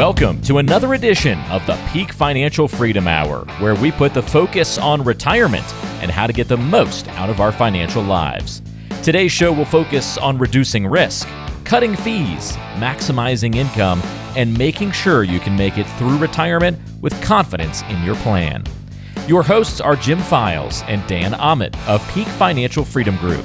Welcome to another edition of the Peak Financial Freedom Hour, where we put the focus on retirement and how to get the most out of our financial lives. Today's show will focus on reducing risk, cutting fees, maximizing income, and making sure you can make it through retirement with confidence in your plan. Your hosts are Jim Files and Dan Ahmed of Peak Financial Freedom Group.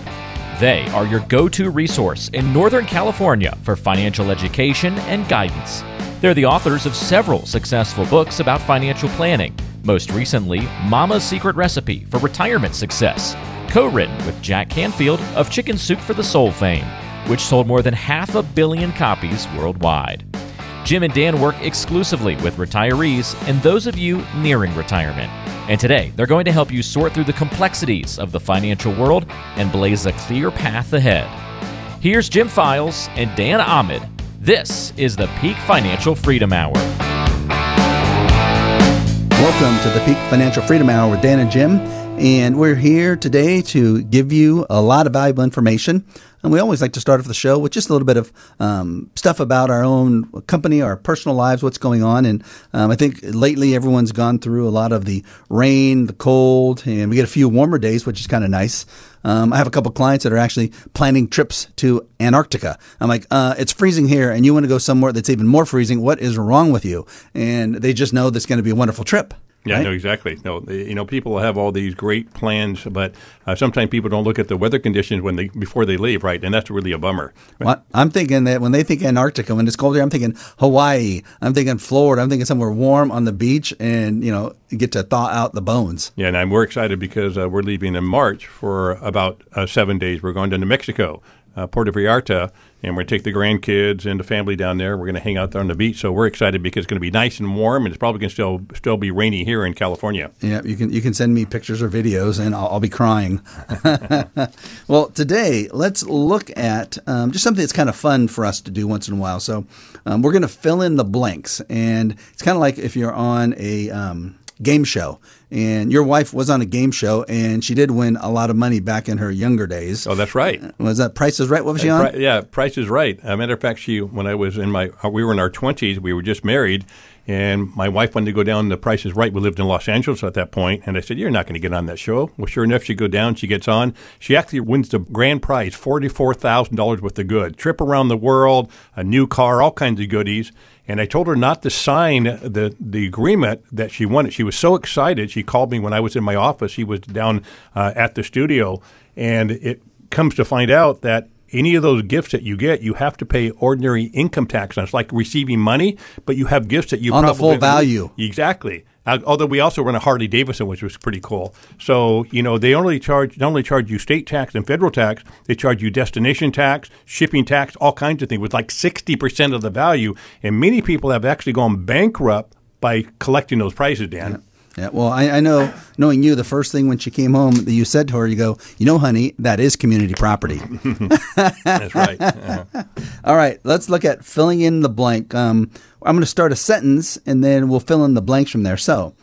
They are your go to resource in Northern California for financial education and guidance. They're the authors of several successful books about financial planning, most recently, Mama's Secret Recipe for Retirement Success, co written with Jack Canfield of Chicken Soup for the Soul fame, which sold more than half a billion copies worldwide. Jim and Dan work exclusively with retirees and those of you nearing retirement. And today, they're going to help you sort through the complexities of the financial world and blaze a clear path ahead. Here's Jim Files and Dan Ahmed. This is the Peak Financial Freedom Hour. Welcome to the Peak Financial Freedom Hour with Dan and Jim. And we're here today to give you a lot of valuable information. And we always like to start off the show with just a little bit of um, stuff about our own company, our personal lives, what's going on. And um, I think lately everyone's gone through a lot of the rain, the cold, and we get a few warmer days, which is kind of nice. Um, I have a couple clients that are actually planning trips to Antarctica. I'm like, uh, it's freezing here, and you want to go somewhere that's even more freezing. What is wrong with you? And they just know that's going to be a wonderful trip. Yeah, right? no, exactly. No, you know, people have all these great plans, but uh, sometimes people don't look at the weather conditions when they before they leave, right? And that's really a bummer. Well, I'm thinking that when they think Antarctica, when it's cold here, I'm thinking Hawaii, I'm thinking Florida, I'm thinking somewhere warm on the beach, and you know, get to thaw out the bones. Yeah, and I'm, we're excited because uh, we're leaving in March for about uh, seven days. We're going to New Mexico, uh, Puerto Vallarta, and we're going to take the grandkids and the family down there. We're going to hang out there on the beach. So we're excited because it's going to be nice and warm, and it's probably going to still still be rainy here in California. Yeah, you can you can send me pictures or videos, and I'll, I'll be crying. well, today let's look at um, just something that's kind of fun for us to do once in a while. So um, we're going to fill in the blanks, and it's kind of like if you're on a um, game show. And your wife was on a game show, and she did win a lot of money back in her younger days. Oh, that's right. Was that Price is Right? What was she Uh, on? Yeah, Price is Right. A matter of fact, she when I was in my uh, we were in our twenties, we were just married, and my wife wanted to go down. The Price is Right. We lived in Los Angeles at that point, and I said, "You're not going to get on that show." Well, sure enough, she go down. She gets on. She actually wins the grand prize, forty four thousand dollars worth of good, trip around the world, a new car, all kinds of goodies. And I told her not to sign the the agreement that she wanted. She was so excited. She called me when I was in my office. She was down uh, at the studio, and it comes to find out that any of those gifts that you get, you have to pay ordinary income tax on. It's like receiving money, but you have gifts that you On the full value. Exactly. Uh, although we also run a Harley Davidson, which was pretty cool. So you know they only charge not only charge you state tax and federal tax, they charge you destination tax, shipping tax, all kinds of things with like sixty percent of the value. And many people have actually gone bankrupt by collecting those prices, Dan. Yeah, well, I, I know, knowing you, the first thing when she came home that you said to her, you go, you know, honey, that is community property. That's right. Uh-huh. All right, let's look at filling in the blank. Um, I'm going to start a sentence and then we'll fill in the blanks from there. So,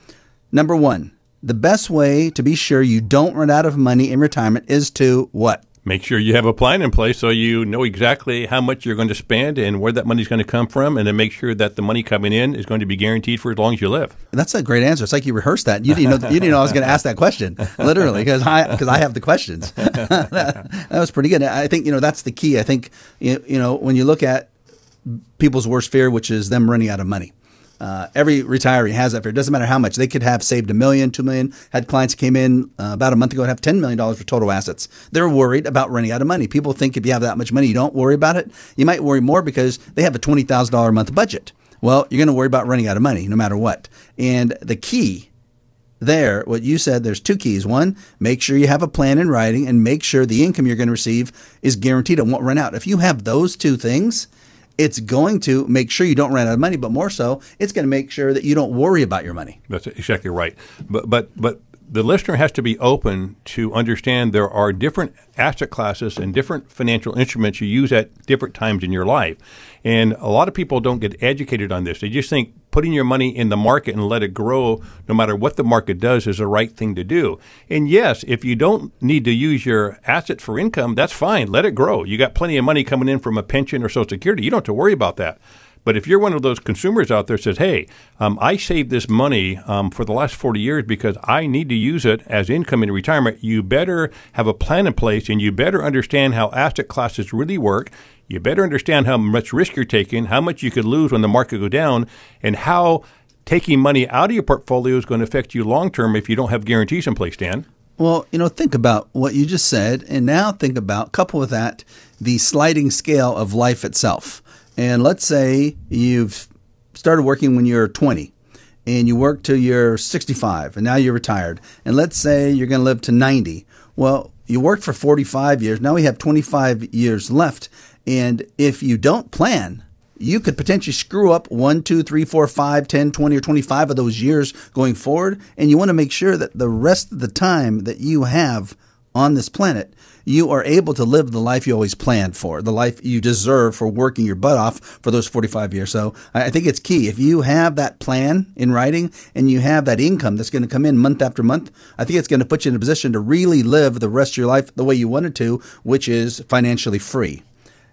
number one, the best way to be sure you don't run out of money in retirement is to what? Make sure you have a plan in place so you know exactly how much you're going to spend and where that money is going to come from, and then make sure that the money coming in is going to be guaranteed for as long as you live. That's a great answer. It's like you rehearsed that. You didn't know. You didn't know I was going to ask that question, literally, because I because I have the questions. that, that was pretty good. I think you know that's the key. I think you, you know when you look at people's worst fear, which is them running out of money. Uh, every retiree has that fear. It doesn't matter how much. They could have saved a million, two million. Had clients came in uh, about a month ago and have $10 million for total assets. They're worried about running out of money. People think if you have that much money, you don't worry about it. You might worry more because they have a $20,000 a month budget. Well, you're going to worry about running out of money no matter what. And the key there, what you said, there's two keys. One, make sure you have a plan in writing and make sure the income you're going to receive is guaranteed and won't run out. If you have those two things, it's going to make sure you don't run out of money, but more so, it's going to make sure that you don't worry about your money. That's exactly right. But but but the listener has to be open to understand there are different asset classes and different financial instruments you use at different times in your life. And a lot of people don't get educated on this. They just think putting your money in the market and let it grow no matter what the market does is the right thing to do. And yes, if you don't need to use your assets for income, that's fine. Let it grow. You got plenty of money coming in from a pension or social security. You don't have to worry about that. But if you're one of those consumers out there says, "Hey, um, I saved this money um, for the last 40 years because I need to use it as income in retirement," you better have a plan in place, and you better understand how asset classes really work. You better understand how much risk you're taking, how much you could lose when the market go down, and how taking money out of your portfolio is going to affect you long term if you don't have guarantees in place, Dan. Well, you know, think about what you just said, and now think about, couple with that, the sliding scale of life itself. And let's say you've started working when you're 20 and you work till you're 65 and now you're retired. And let's say you're going to live to 90. Well, you worked for 45 years. Now we have 25 years left. And if you don't plan, you could potentially screw up one, two, three, four, five, 10, 20, or 25 of those years going forward. And you want to make sure that the rest of the time that you have on this planet, you are able to live the life you always planned for, the life you deserve for working your butt off for those 45 years. So I think it's key. If you have that plan in writing and you have that income that's going to come in month after month, I think it's going to put you in a position to really live the rest of your life the way you wanted to, which is financially free.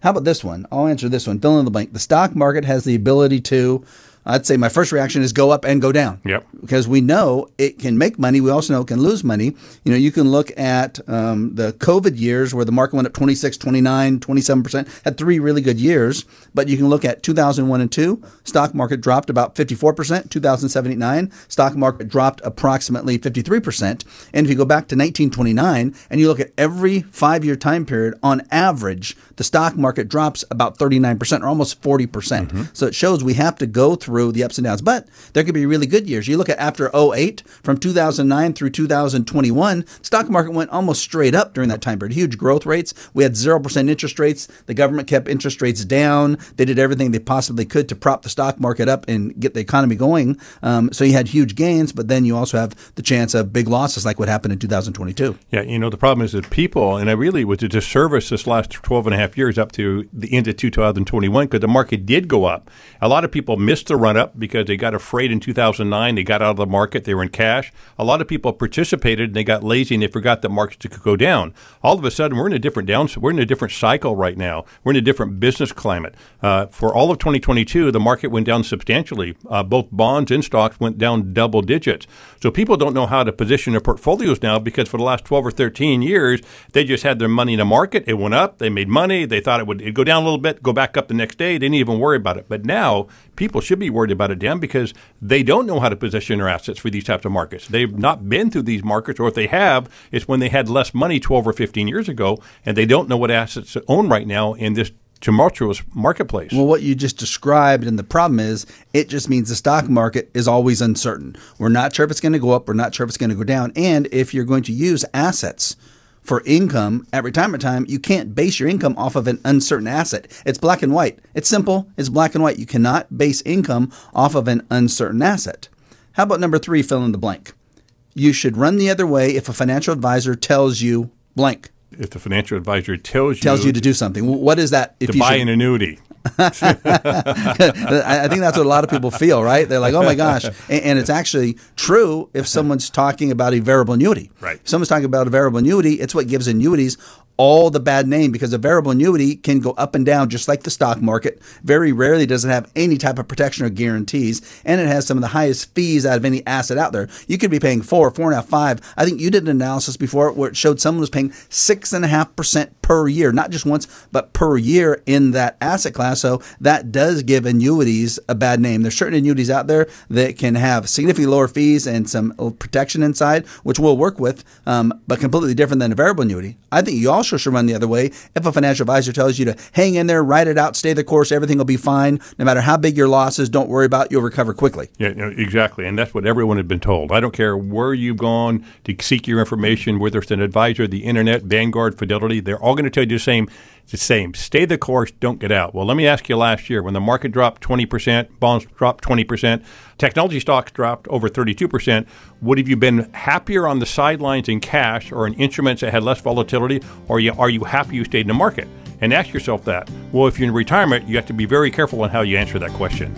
How about this one? I'll answer this one. Fill in the blank. The stock market has the ability to I'd say my first reaction is go up and go down. Yep. Because we know it can make money. We also know it can lose money. You know, you can look at um, the COVID years where the market went up 26, 29, 27%, had three really good years. But you can look at 2001 and 2, stock market dropped about 54%. 2007, 9, stock market dropped approximately 53%. And if you go back to 1929 and you look at every five year time period, on average, the stock market drops about 39% or almost 40%. percent mm hmm So it shows we have to go through through the ups and downs. But there could be really good years. You look at after 08, from 2009 through 2021, stock market went almost straight up during that time period. Huge growth rates. We had 0% interest rates. The government kept interest rates down. They did everything they possibly could to prop the stock market up and get the economy going. Um, so you had huge gains, but then you also have the chance of big losses like what happened in 2022. Yeah, you know, the problem is that people, and I really was a disservice this last 12 and a half years up to the end of 2021 because the market did go up. A lot of people missed the run up because they got afraid in 2009. They got out of the market. They were in cash. A lot of people participated and they got lazy and they forgot that markets could go down. All of a sudden, we're in a different down. We're in a different cycle right now. We're in a different business climate. Uh, for all of 2022, the market went down substantially. Uh, both bonds and stocks went down double digits. So people don't know how to position their portfolios now because for the last 12 or 13 years, they just had their money in the market. It went up. They made money. They thought it would go down a little bit, go back up the next day. They didn't even worry about it. But now people should be worried about it, Dan, because they don't know how to position their assets for these types of markets. They've not been through these markets, or if they have, it's when they had less money 12 or 15 years ago, and they don't know what assets to own right now in this tumultuous marketplace. Well, what you just described, and the problem is, it just means the stock market is always uncertain. We're not sure if it's going to go up, we're not sure if it's going to go down. And if you're going to use assets, for income at retirement time, you can't base your income off of an uncertain asset. It's black and white. It's simple. It's black and white. You cannot base income off of an uncertain asset. How about number three, fill in the blank? You should run the other way if a financial advisor tells you blank. If the financial advisor tells you tells you to do something, what is that? If to buy should, an annuity. I think that's what a lot of people feel, right? They're like, "Oh my gosh!" And, and, it's actually true if someone's talking about a variable annuity. Right. If someone's talking about a variable annuity, it's what gives annuities all the bad name because a variable annuity can go up and down just like the stock market. Very rarely does it have any type of protection or guarantees, and it has some of the highest fees out of any asset out there. You could be paying four, four and a half, five. I think you did an analysis before where it showed someone was paying six and a half percent per year, not just once, but per year in that asset class. So that does give annuities a bad name. There's certain annuities out there that can have significantly lower fees and some protection inside, which we'll work with, um, but completely different than a variable annuity. I think you also should run the other way. If a financial advisor tells you to hang in there, ride it out, stay the course, everything will be fine. No matter how big your losses, don't worry about. It, you'll recover quickly. Yeah, exactly, and that's what everyone had been told. I don't care where you've gone to seek your information, whether it's an advisor, the internet, Vanguard, Fidelity. They're all going to tell you the same the same. Stay the course, don't get out. Well, let me ask you last year when the market dropped 20%, bonds dropped 20%, technology stocks dropped over 32%, would have you been happier on the sidelines in cash or in instruments that had less volatility, or are you, are you happy you stayed in the market? And ask yourself that. Well, if you're in retirement, you have to be very careful on how you answer that question.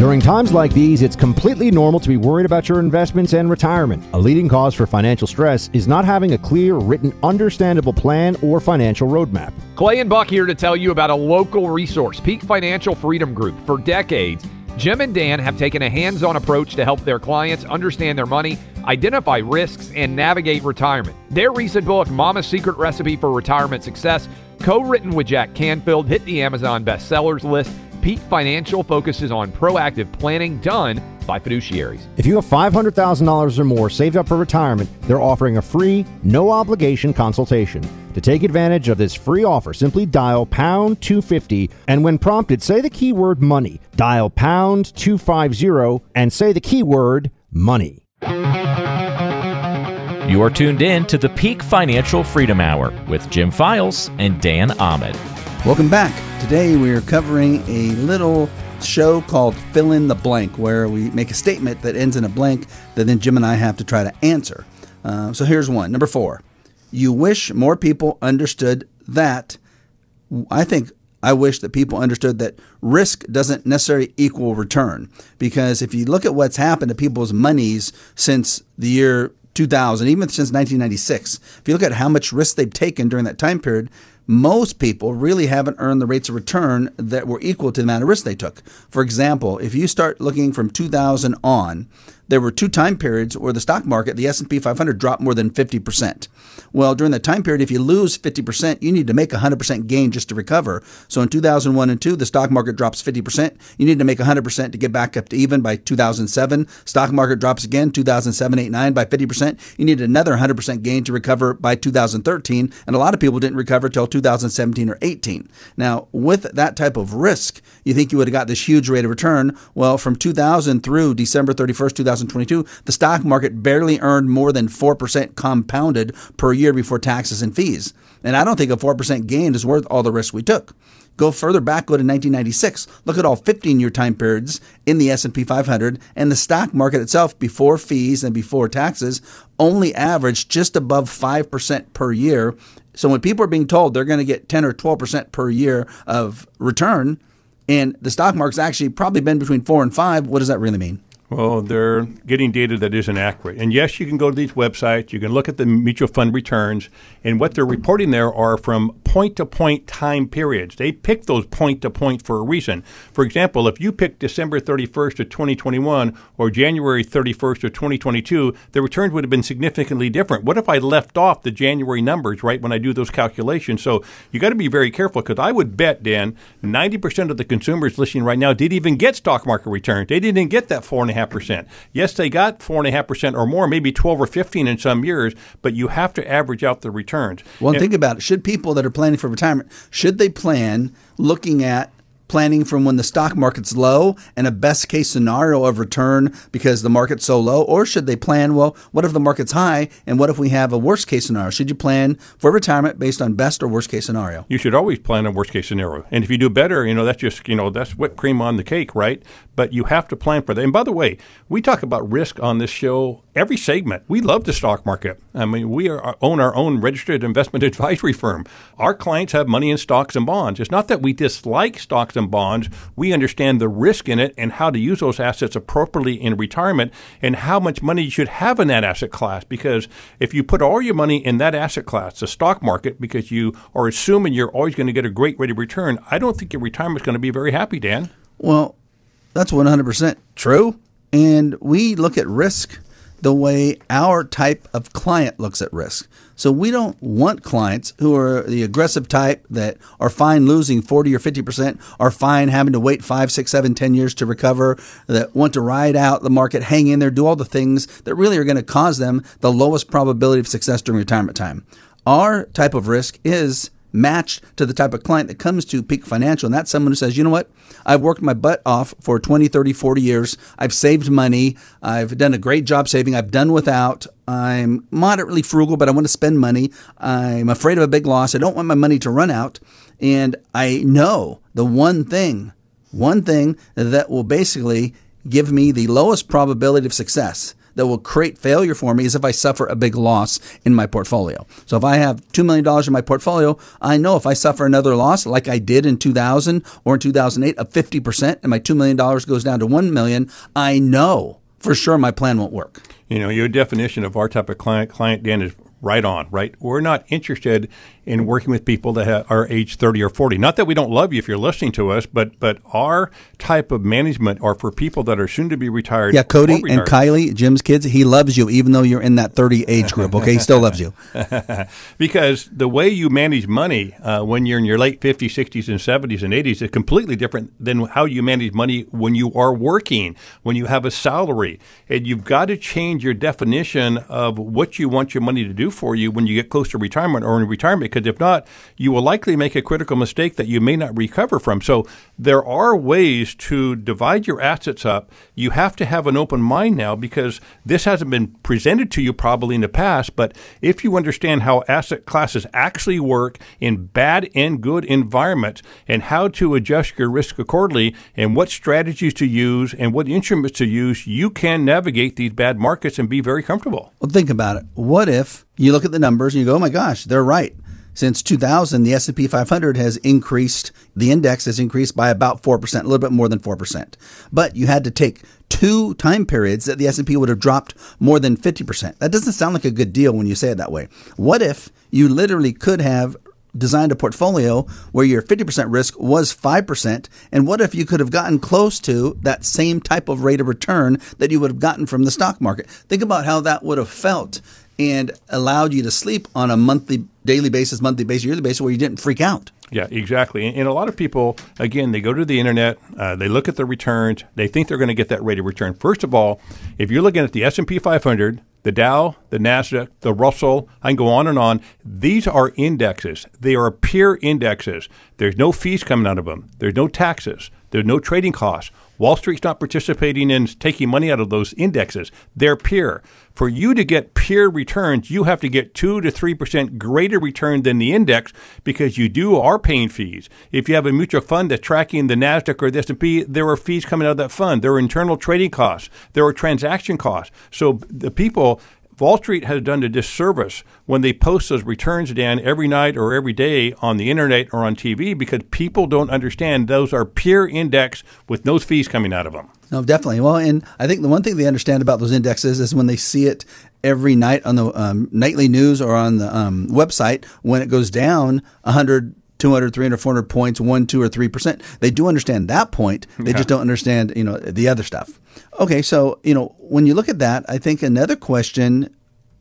During times like these, it's completely normal to be worried about your investments and retirement. A leading cause for financial stress is not having a clear, written, understandable plan or financial roadmap. Clay and Buck here to tell you about a local resource, Peak Financial Freedom Group. For decades, Jim and Dan have taken a hands on approach to help their clients understand their money, identify risks, and navigate retirement. Their recent book, Mama's Secret Recipe for Retirement Success, co written with Jack Canfield, hit the Amazon bestsellers list. Peak Financial focuses on proactive planning done by fiduciaries. If you have $500,000 or more saved up for retirement, they're offering a free, no obligation consultation. To take advantage of this free offer, simply dial pound 250 and when prompted, say the keyword money. Dial pound 250 and say the keyword money. You are tuned in to the Peak Financial Freedom Hour with Jim Files and Dan Ahmed. Welcome back. Today we're covering a little show called Fill in the Blank, where we make a statement that ends in a blank that then Jim and I have to try to answer. Uh, so here's one. Number four. You wish more people understood that. I think I wish that people understood that risk doesn't necessarily equal return. Because if you look at what's happened to people's monies since the year 2000, even since 1996, if you look at how much risk they've taken during that time period, most people really haven't earned the rates of return that were equal to the amount of risk they took. For example, if you start looking from 2000 on, there were two time periods where the stock market, the S&P 500 dropped more than 50%. Well, during that time period, if you lose 50%, you need to make 100% gain just to recover. So in 2001 and 2, the stock market drops 50%. You need to make 100% to get back up to even by 2007. Stock market drops again 2007, 8, 9 by 50%. You need another 100% gain to recover by 2013, and a lot of people didn't recover till 2017 or 18. Now, with that type of risk, you think you would have got this huge rate of return. Well, from 2000 through December 31st, 2022, the stock market barely earned more than 4% compounded per year before taxes and fees. And I don't think a 4% gain is worth all the risk we took. Go further back, go to 1996. Look at all 15-year time periods in the S&P 500 and the stock market itself before fees and before taxes only averaged just above 5% per year. So when people are being told they're going to get 10 or 12% per year of return and the stock market's actually probably been between 4 and 5, what does that really mean? Well, they're getting data that isn't accurate. And yes, you can go to these websites, you can look at the mutual fund returns, and what they're reporting there are from point to point time periods. They pick those point to point for a reason. For example, if you pick December 31st of 2021 or January 31st of 2022, the returns would have been significantly different. What if I left off the January numbers right when I do those calculations? So you got to be very careful because I would bet, Dan, 90% of the consumers listening right now didn't even get stock market returns. They didn't get that four and a half percent. Yes, they got four and a half percent or more, maybe twelve or fifteen in some years, but you have to average out the returns. Well, and think about it. Should people that are planning for retirement should they plan looking at planning from when the stock market's low and a best case scenario of return because the market's so low? Or should they plan, well, what if the market's high and what if we have a worst case scenario? Should you plan for retirement based on best or worst case scenario? You should always plan a worst case scenario. And if you do better, you know, that's just, you know, that's whipped cream on the cake, right? But you have to plan for that. And by the way, we talk about risk on this show every segment. We love the stock market. I mean, we are, uh, own our own registered investment advisory firm. Our clients have money in stocks and bonds. It's not that we dislike stocks and bonds. We understand the risk in it and how to use those assets appropriately in retirement and how much money you should have in that asset class. Because if you put all your money in that asset class, the stock market, because you are assuming you're always going to get a great rate of return, I don't think your retirement is going to be very happy, Dan. Well, that's 100% true. And we look at risk the way our type of client looks at risk. So we don't want clients who are the aggressive type that are fine losing 40 or 50%, are fine having to wait five, six, seven, ten years to recover, that want to ride out the market, hang in there, do all the things that really are going to cause them the lowest probability of success during retirement time. Our type of risk is matched to the type of client that comes to Peak Financial. And that's someone who says, you know what? I've worked my butt off for 20, 30, 40 years. I've saved money. I've done a great job saving. I've done without. I'm moderately frugal, but I want to spend money. I'm afraid of a big loss. I don't want my money to run out. And I know the one thing, one thing that will basically give me the lowest probability of success that will create failure for me is if I suffer a big loss in my portfolio. So if I have $2 million in my portfolio, I know if I suffer another loss like I did in 2000 or in 2008 of 50% and my $2 million goes down to 1 million, I know for sure my plan won't work. You know, your definition of our type of client, client Dan, is right on, right? We're not interested in working with people that are age 30 or 40. Not that we don't love you if you're listening to us, but but our type of management are for people that are soon to be retired. Yeah, Cody or and. Kylie, Jim's kids, he loves you even though you're in that 30 age group, okay? He still loves you. because the way you manage money uh, when you're in your late 50s, 60s, and 70s and 80s is completely different than how you manage money when you are working, when you have a salary. And you've got to change your definition of what you want your money to do for you when you get close to retirement or in retirement, because if not, you will likely make a critical mistake that you may not recover from. So there are ways to divide your assets up. You have to have an open mind now because this hasn't been presented to you probably in the past. But if you understand how asset classes actually work in bad and good environments and how to adjust your risk accordingly and what strategies to use and what instruments to use, you can navigate these bad markets and be very comfortable. Well, think about it. What if you look at the numbers and you go, "Oh my gosh, they're right." Since 2000, the S&P 500 has increased, the index has increased by about 4%, a little bit more than 4%. But you had to take two time periods that the S&P would have dropped more than 50%. That doesn't sound like a good deal when you say it that way. What if you literally could have designed a portfolio where your 50% risk was 5%? And what if you could have gotten close to that same type of rate of return that you would have gotten from the stock market? Think about how that would have felt and allowed you to sleep on a monthly, daily basis, monthly basis, yearly basis where you didn't freak out. Yeah, exactly. And, and a lot of people, again, they go to the internet, uh, they look at the returns, they think they're going to get that rate of return. First of all, if you're looking at the S&P 500, the Dow, the Nasdaq, the Russell, I can go on and on. These are indexes. They are peer indexes. There's no fees coming out of them. There's no taxes. There's no trading costs. Wall Street's not participating in taking money out of those indexes. They're peer. For you to get peer returns, you have to get 2 to 3% greater return than the index because you do are paying fees. If you have a mutual fund that's tracking the Nasdaq or the S&P, there are fees coming out of that fund. There are internal trading costs. There are transaction costs. So the people Wall Street has done a disservice when they post those returns, Dan, every night or every day on the internet or on TV because people don't understand those are peer index with no fees coming out of them. No, definitely. Well, and I think the one thing they understand about those indexes is when they see it every night on the um, nightly news or on the um, website, when it goes down 100, 200, 300, 400 points, 1, 2, or 3%. They do understand that point. They Yeah. just don't understand, you know, the other stuff. Okay, so, you know, when you look at that, I think another question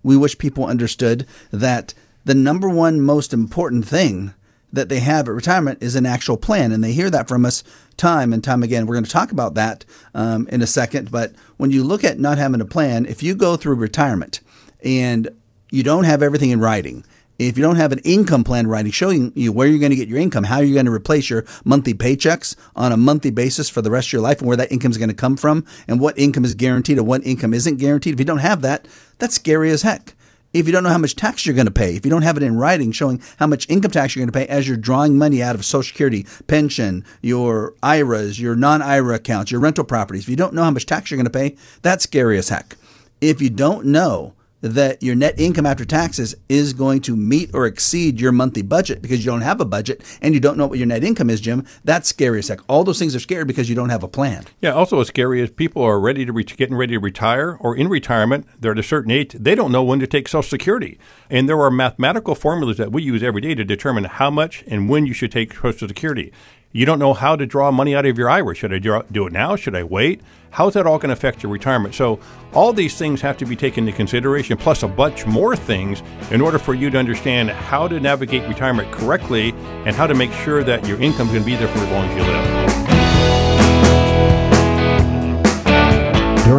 we wish people understood that the number one most important thing that they have at retirement is an actual plan. And they hear that from us time and time again. We're going to talk about that um, in a second. But when you look at not having a plan, if you go through retirement and you don't have everything in writing, if you don't have an income plan writing showing you where you're going to get your income, how you're going to replace your monthly paychecks on a monthly basis for the rest of your life, and where that income is going to come from, and what income is guaranteed and what income isn't guaranteed, if you don't have that, that's scary as heck. If you don't know how much tax you're going to pay, if you don't have it in writing showing how much income tax you're going to pay as you're drawing money out of Social Security, pension, your IRAs, your non IRA accounts, your rental properties, if you don't know how much tax you're going to pay, that's scary as heck. If you don't know that your net income after taxes is going to meet or exceed your monthly budget because you don't have a budget and you don't know what your net income is, Jim, that's scary as heck. All those things are scary because you don't have a plan. Yeah. Also, what's scary is people are ready to re- getting ready to retire or in retirement. They're at a certain age. They don't know when to take Social Security, and there are mathematical formulas that we use every day to determine how much and when you should take Social Security. You don't know how to draw money out of your IRA. Should I draw, do it now? Should I wait? How's that all going to affect your retirement? So, all these things have to be taken into consideration, plus a bunch more things, in order for you to understand how to navigate retirement correctly and how to make sure that your income is going to be there for as long as you live.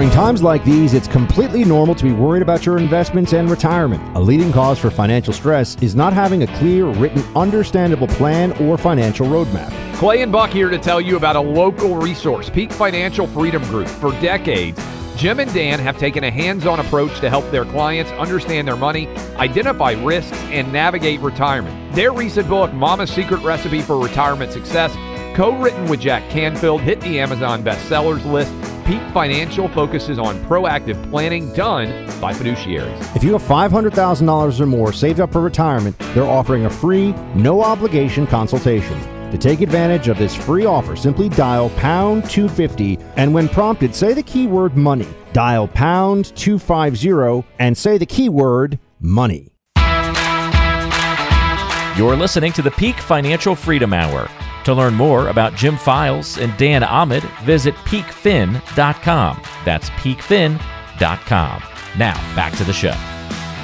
During times like these, it's completely normal to be worried about your investments and retirement. A leading cause for financial stress is not having a clear, written, understandable plan or financial roadmap. Clay and Buck here to tell you about a local resource, Peak Financial Freedom Group. For decades, Jim and Dan have taken a hands on approach to help their clients understand their money, identify risks, and navigate retirement. Their recent book, Mama's Secret Recipe for Retirement Success, co written with Jack Canfield, hit the Amazon bestsellers list. Peak Financial focuses on proactive planning done by fiduciaries. If you have $500,000 or more saved up for retirement, they're offering a free, no obligation consultation. To take advantage of this free offer, simply dial pound 250 and when prompted, say the keyword money. Dial pound 250 and say the keyword money. You're listening to the Peak Financial Freedom Hour. To learn more about Jim Files and Dan Ahmed, visit peakfin.com. That's peakfin.com. Now, back to the show.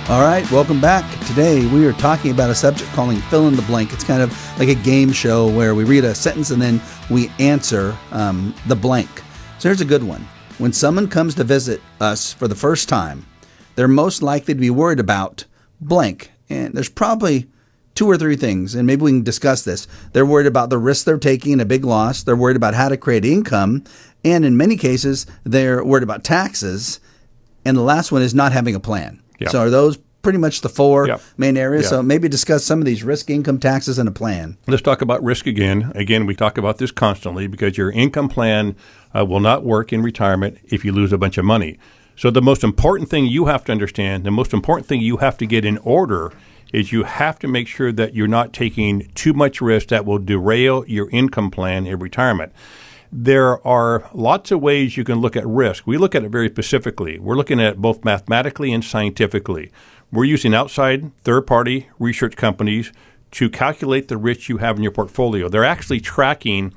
All right, welcome back. Today we are talking about a subject calling fill in the blank. It's kind of like a game show where we read a sentence and then we answer um, the blank. So here's a good one. When someone comes to visit us for the first time, they're most likely to be worried about blank. And there's probably two or three things, and maybe we can discuss this. They're worried about the risk they're taking and a big loss. They're worried about how to create income. And in many cases, they're worried about taxes. And the last one is not having a plan. Yep. So are those pretty much the four Yep. main areas? Yep. So maybe discuss some of these risk, income, taxes, and a plan. Let's talk about risk again. Again, we talk about this constantly because your income plan uh, will not work in retirement if you lose a bunch of money. So, the most important thing you have to understand, the most important thing you have to get in order is you have to make sure that you're not taking too much risk that will derail your income plan in retirement. There are lots of ways you can look at risk. We look at it very specifically. We're looking at it both mathematically and scientifically. We're using outside third party research companies to calculate the risk you have in your portfolio. They're actually tracking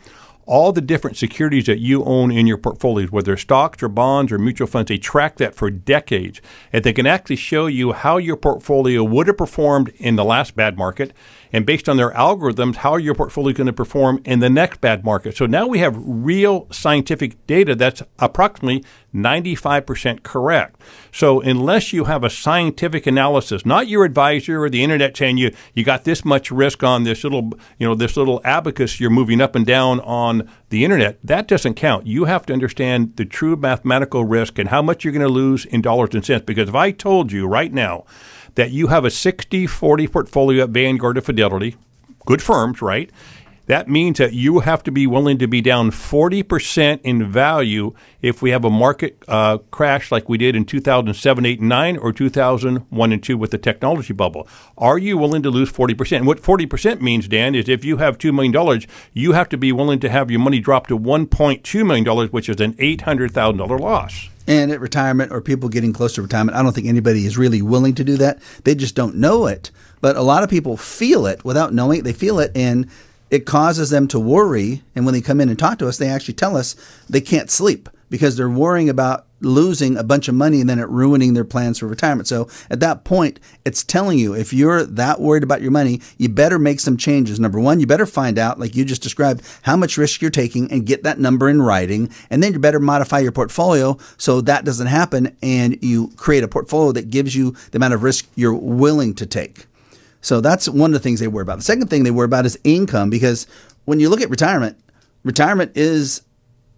all the different securities that you own in your portfolios, whether stocks or bonds or mutual funds, they track that for decades. And they can actually show you how your portfolio would have performed in the last bad market. And based on their algorithms, how your portfolio is going to perform in the next bad market. So now we have real scientific data that's approximately 95% correct. So unless you have a scientific analysis, not your advisor or the internet saying you, you got this much risk on this little, you know, this little abacus you're moving up and down on the internet, that doesn't count. You have to understand the true mathematical risk and how much you're going to lose in dollars and cents. Because if I told you right now that you have a 60 40 portfolio at Vanguard or Fidelity, good firms, right? That means that you have to be willing to be down 40% in value if we have a market uh, crash like we did in 2007, 8, and 9, or 2001 and 2 with the technology bubble. Are you willing to lose 40%? And what 40% means, Dan, is if you have $2 million, you have to be willing to have your money drop to $1.2 million, which is an $800,000 loss. And at retirement or people getting close to retirement, I don't think anybody is really willing to do that. They just don't know it. But a lot of people feel it without knowing it. They feel it and it causes them to worry. And when they come in and talk to us, they actually tell us they can't sleep because they're worrying about losing a bunch of money and then it ruining their plans for retirement. So at that point, it's telling you if you're that worried about your money, you better make some changes. Number one, you better find out, like you just described, how much risk you're taking and get that number in writing. And then you better modify your portfolio so that doesn't happen and you create a portfolio that gives you the amount of risk you're willing to take. So that's one of the things they worry about. The second thing they worry about is income because when you look at retirement, retirement is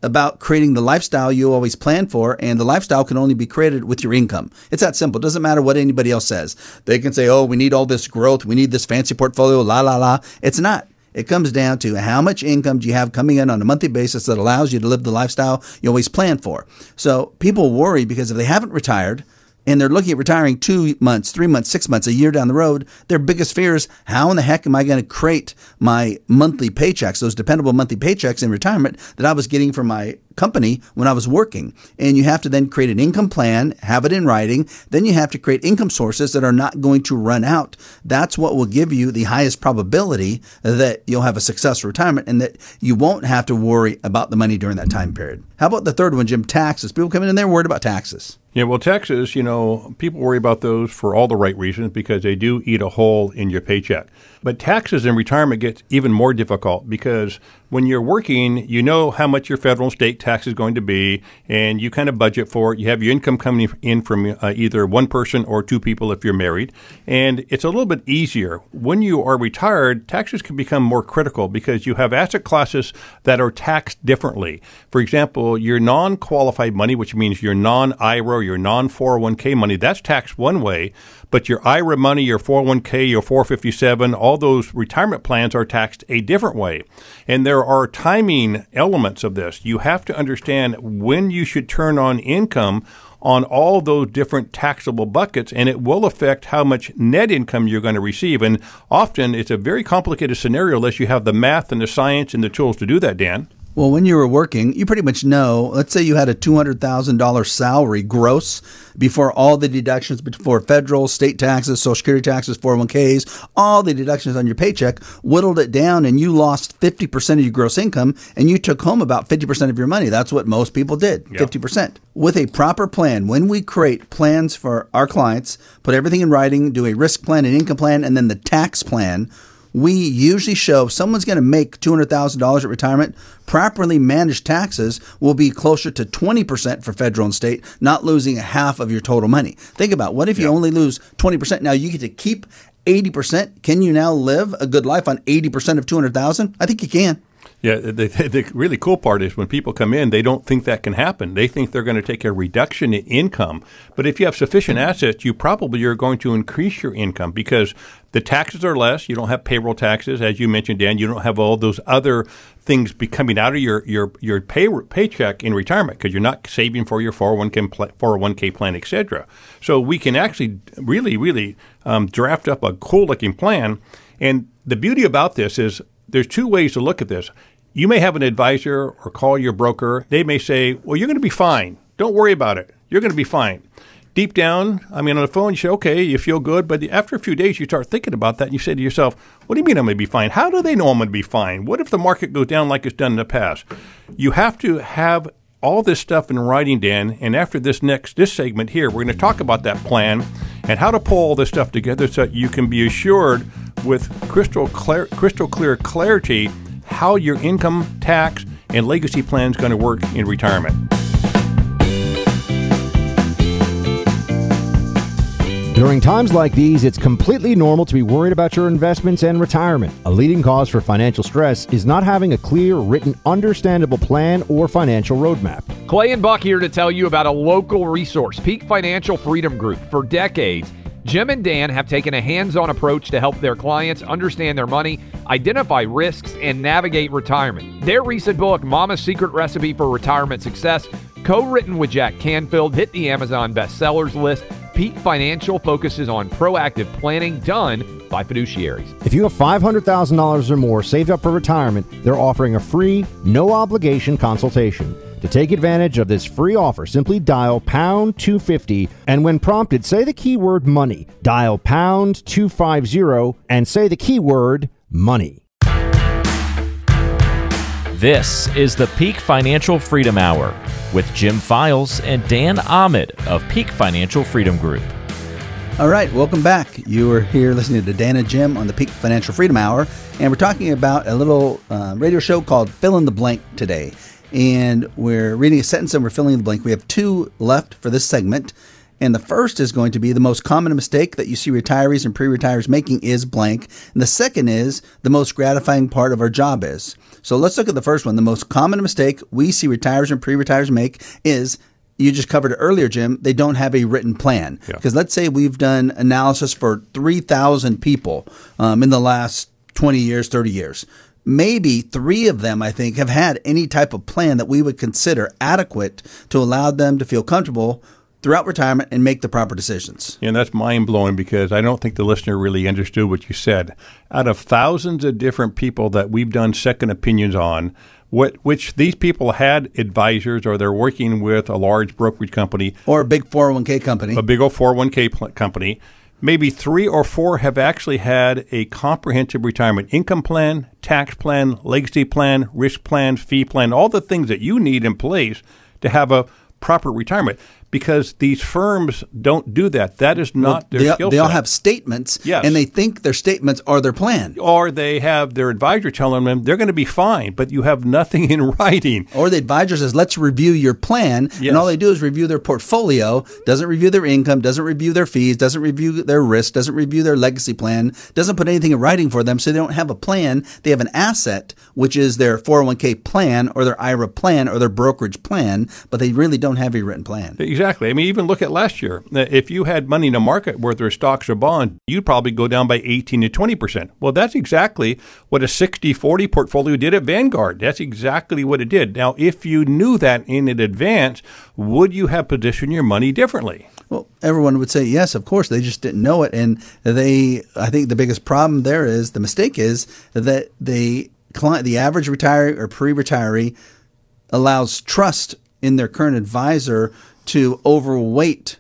about creating the lifestyle you always plan for, and the lifestyle can only be created with your income. It's that simple. It doesn't matter what anybody else says. They can say, oh, we need all this growth, we need this fancy portfolio, la, la, la. It's not. It comes down to how much income do you have coming in on a monthly basis that allows you to live the lifestyle you always plan for. So people worry because if they haven't retired, and they're looking at retiring two months, three months, six months, a year down the road, their biggest fear is how in the heck am I going to create my monthly paychecks, those dependable monthly paychecks in retirement that I was getting from my company when I was working. And you have to then create an income plan, have it in writing. Then you have to create income sources that are not going to run out. That's what will give you the highest probability that you'll have a successful retirement and that you won't have to worry about the money during that time period. How about the third one, Jim? Taxes. People coming in and they're worried about taxes. Yeah, well, taxes, you know, people worry about those for all the right reasons because they do eat a hole in your paycheck. But taxes in retirement gets even more difficult because when you're working, you know how much your federal and state tax is going to be, and you kind of budget for it. You have your income coming in from uh, either one person or two people if you're married, and it's a little bit easier. When you are retired, taxes can become more critical because you have asset classes that are taxed differently. For example, your non qualified money, which means your non IRA your non 401k money, that's taxed one way. But your IRA money, your 401k, your 457, all those retirement plans are taxed a different way. And there are timing elements of this. You have to understand when you should turn on income on all those different taxable buckets, and it will affect how much net income you're going to receive. And often it's a very complicated scenario unless you have the math and the science and the tools to do that, Dan. Well, when you were working, you pretty much know. Let's say you had a two hundred thousand dollars salary gross before all the deductions, before federal, state taxes, Social Security taxes, four hundred one ks, all the deductions on your paycheck, whittled it down, and you lost fifty percent of your gross income, and you took home about fifty percent of your money. That's what most people did, fifty percent. With a proper plan, when we create plans for our clients, put everything in writing, do a risk plan, an income plan, and then the tax plan we usually show if someone's going to make $200,000 at retirement, properly managed taxes will be closer to 20% for federal and state, not losing a half of your total money. Think about what if you only lose 20%? Now you get to keep 80%. Can you now live a good life on 80% of 200,000? I think you can. Yeah, the, the really cool part is when people come in, they don't think that can happen. They think they're going to take a reduction in income. But if you have sufficient assets, you probably are going to increase your income because the taxes are less. You don't have payroll taxes, as you mentioned, Dan. You don't have all those other things be coming out of your your your pay, paycheck in retirement because you're not saving for your 401k 401k plan, etc. So we can actually really really um, draft up a cool looking plan. And the beauty about this is there's two ways to look at this. You may have an advisor or call your broker. They may say, "Well, you're going to be fine. Don't worry about it. You're going to be fine." Deep down, I mean, on the phone, you say, "Okay, you feel good," but after a few days, you start thinking about that, and you say to yourself, "What do you mean I'm going to be fine? How do they know I'm going to be fine? What if the market goes down like it's done in the past?" You have to have all this stuff in writing, Dan. And after this next this segment here, we're going to talk about that plan and how to pull all this stuff together so that you can be assured with crystal clear, crystal clear clarity how your income, tax, and legacy plan is going to work in retirement. During times like these, it's completely normal to be worried about your investments and retirement. A leading cause for financial stress is not having a clear, written, understandable plan or financial roadmap. Clay and Buck here to tell you about a local resource, Peak Financial Freedom Group. For decades, Jim and Dan have taken a hands on approach to help their clients understand their money, identify risks, and navigate retirement. Their recent book, Mama's Secret Recipe for Retirement Success, co written with Jack Canfield, hit the Amazon bestsellers list. Peak Financial focuses on proactive planning done by fiduciaries. If you have $500,000 or more saved up for retirement, they're offering a free, no obligation consultation. To take advantage of this free offer, simply dial pound 250 and when prompted, say the keyword money. Dial pound 250 and say the keyword money. This is the Peak Financial Freedom Hour with Jim Files and Dan Ahmed of Peak Financial Freedom Group. All right, welcome back. You are here listening to Dan and Jim on the Peak Financial Freedom Hour, and we're talking about a little uh, radio show called Fill in the Blank today and we're reading a sentence and we're filling in the blank. We have two left for this segment. And the first is going to be the most common mistake that you see retirees and pre retires making is blank. And the second is the most gratifying part of our job is. So let's look at the first one. The most common mistake we see retirees and pre retires make is you just covered it earlier, Jim. They don't have a written plan. Because yeah. let's say we've done analysis for 3,000 people um, in the last 20 years, 30 years maybe three of them, I think, have had any type of plan that we would consider adequate to allow them to feel comfortable throughout retirement and make the proper decisions. And that's mind blowing because I don't think the listener really understood what you said. Out of thousands of different people that we've done second opinions on, what, which these people had advisors or they're working with a large brokerage company or a big 401k company, a big old 401k pl- company maybe three or four have actually had a comprehensive retirement income plan, tax plan, legacy plan, risk plan, fee plan, all the things that you need in place to have a proper retirement because these firms don't do that. That is not well, their they, They all have statements, yes. and they think their statements are their plan. Or they have their advisor telling them they're going to be fine, but you have nothing in writing. Or the advisor says, let's review your plan, yes. and all they do is review their portfolio, doesn't review their income, doesn't review their fees, doesn't review their risk, doesn't review their legacy plan, doesn't put anything in writing for them, so they don't have a plan. They have an asset, which is their 401k plan or their IRA plan or their brokerage plan, but they really don't have a written plan. Exactly. Exactly. I mean, even look at last year. Uh, if you had money in a market where there's stocks or bonds, you'd probably go down by 18 to 20%. Well, that's exactly what a 60 40 portfolio did at Vanguard. That's exactly what it did. Now, if you knew that in advance, would you have positioned your money differently? Well, everyone would say yes, of course. They just didn't know it. And they, I think the biggest problem there is the mistake is that they client, the average retiree or pre-retiree allows trust in their current advisor to overweight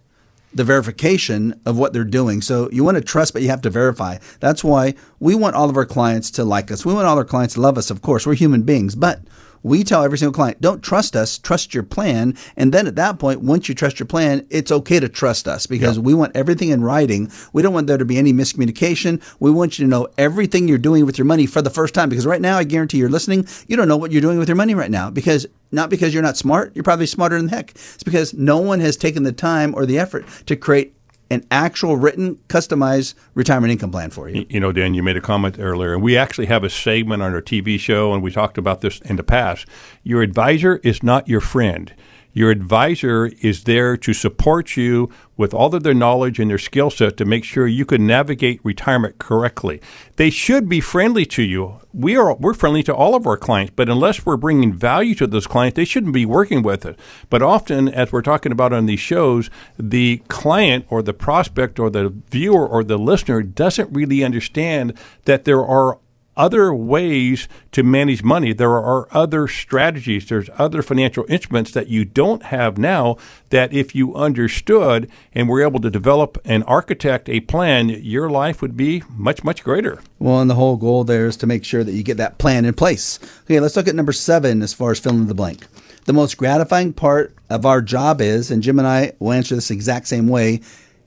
the verification of what they're doing. So you want to trust, but you have to verify. That's why we want all of our clients to like us. We want all our clients to love us. Of course, we're human beings, but we tell every single client, don't trust us, trust your plan. And then at that point, once you trust your plan, it's okay to trust us because we want everything in writing. We don't want there to be any miscommunication. We want you to know everything you're doing with your money for the first time because right now, I guarantee you're listening, you don't know what you're doing with your money right now because not because you're not smart, you're probably smarter than heck. It's because no one has taken the time or the effort to create an actual written, customized retirement income plan for you. You know, Dan, you made a comment earlier, and we actually have a segment on our TV show, and we talked about this in the past. Your advisor is not your friend. Your advisor is there to support you with all of their knowledge and their skill set to make sure you can navigate retirement correctly. They should be friendly to you. We are we're friendly to all of our clients, but unless we're bringing value to those clients, they shouldn't be working with us. But often, as we're talking about on these shows, the client or the prospect or the viewer or the listener doesn't really understand that there are other ways to manage money. There are other strategies. There's other financial instruments that you don't have now that if you understood and were able to develop and architect a plan, your life would be much, much greater. Well, and the whole goal there is to make sure that you get that plan in place. Okay, let's look at number seven as far as filling the blank. The most gratifying part of our job is, and Jim and I will answer this exact same way,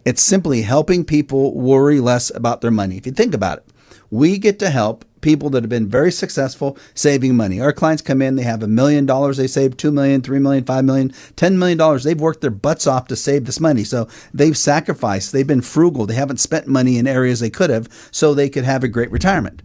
it's simply helping people worry less about their money. If you think about it, we get to help people that have been very successful saving money. Our clients come in, they have a million dollars, they save two million, three million, five million, ten million dollars. They've worked their butts off to save this money. So they've sacrificed, they've been frugal, they haven't spent money in areas they could have so they could have a great retirement.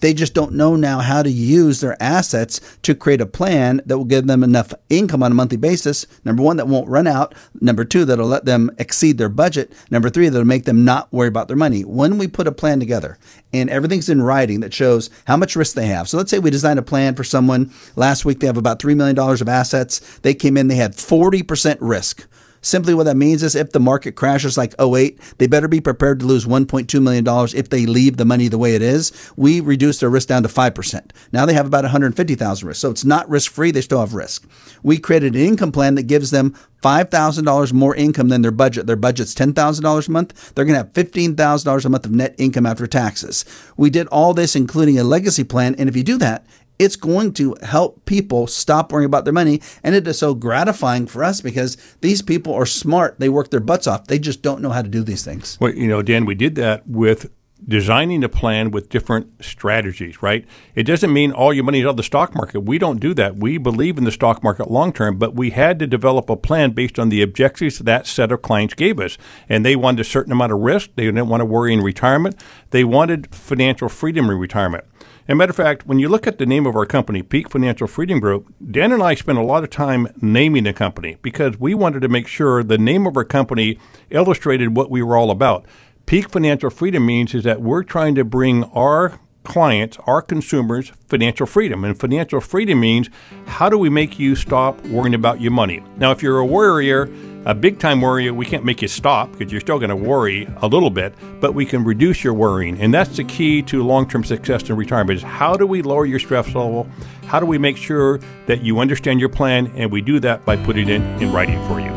They just don't know now how to use their assets to create a plan that will give them enough income on a monthly basis. Number one, that won't run out. Number two, that'll let them exceed their budget. Number three, that'll make them not worry about their money. When we put a plan together and everything's in writing that shows how much risk they have. So let's say we designed a plan for someone last week, they have about $3 million of assets. They came in, they had 40% risk. Simply what that means is if the market crashes like 08, they better be prepared to lose $1.2 million if they leave the money the way it is. We reduced their risk down to 5%. Now they have about 150,000 risk. So it's not risk free. They still have risk. We created an income plan that gives them $5,000 more income than their budget. Their budget's $10,000 a month. They're going to have $15,000 a month of net income after taxes. We did all this, including a legacy plan. And if you do that, it's going to help people stop worrying about their money. And it is so gratifying for us because these people are smart. They work their butts off. They just don't know how to do these things. Well, you know, Dan, we did that with designing a plan with different strategies, right? It doesn't mean all your money is of the stock market. We don't do that. We believe in the stock market long term, but we had to develop a plan based on the objectives that set of clients gave us. And they wanted a certain amount of risk. They didn't want to worry in retirement. They wanted financial freedom in retirement. As a matter of fact, when you look at the name of our company, Peak Financial Freedom Group, Dan and I spent a lot of time naming the company because we wanted to make sure the name of our company illustrated what we were all about. Peak Financial Freedom means is that we're trying to bring our clients, our consumers, financial freedom. And financial freedom means how do we make you stop worrying about your money? Now, if you're a worrier, a big time worry, we can't make you stop because you're still going to worry a little bit, but we can reduce your worrying. And that's the key to long term success in retirement is how do we lower your stress level? How do we make sure that you understand your plan? And we do that by putting it in writing for you.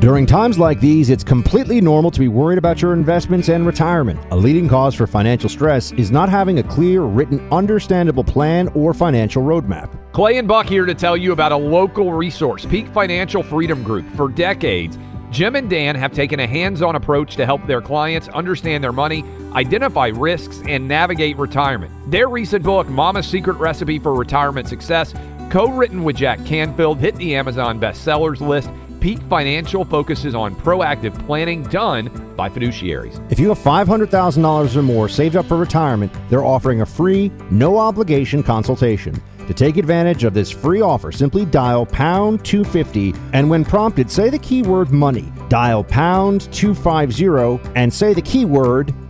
During times like these, it's completely normal to be worried about your investments and retirement. A leading cause for financial stress is not having a clear, written, understandable plan or financial roadmap. Clay and Buck here to tell you about a local resource, Peak Financial Freedom Group. For decades, Jim and Dan have taken a hands on approach to help their clients understand their money, identify risks, and navigate retirement. Their recent book, Mama's Secret Recipe for Retirement Success, co written with Jack Canfield, hit the Amazon bestsellers list Peak Financial focuses on proactive planning done by fiduciaries. If you have $500,000 or more saved up for retirement, they're offering a free, no obligation consultation. To take advantage of this free offer, simply dial pound 250 and when prompted, say the keyword money. Dial pound 250 and say the keyword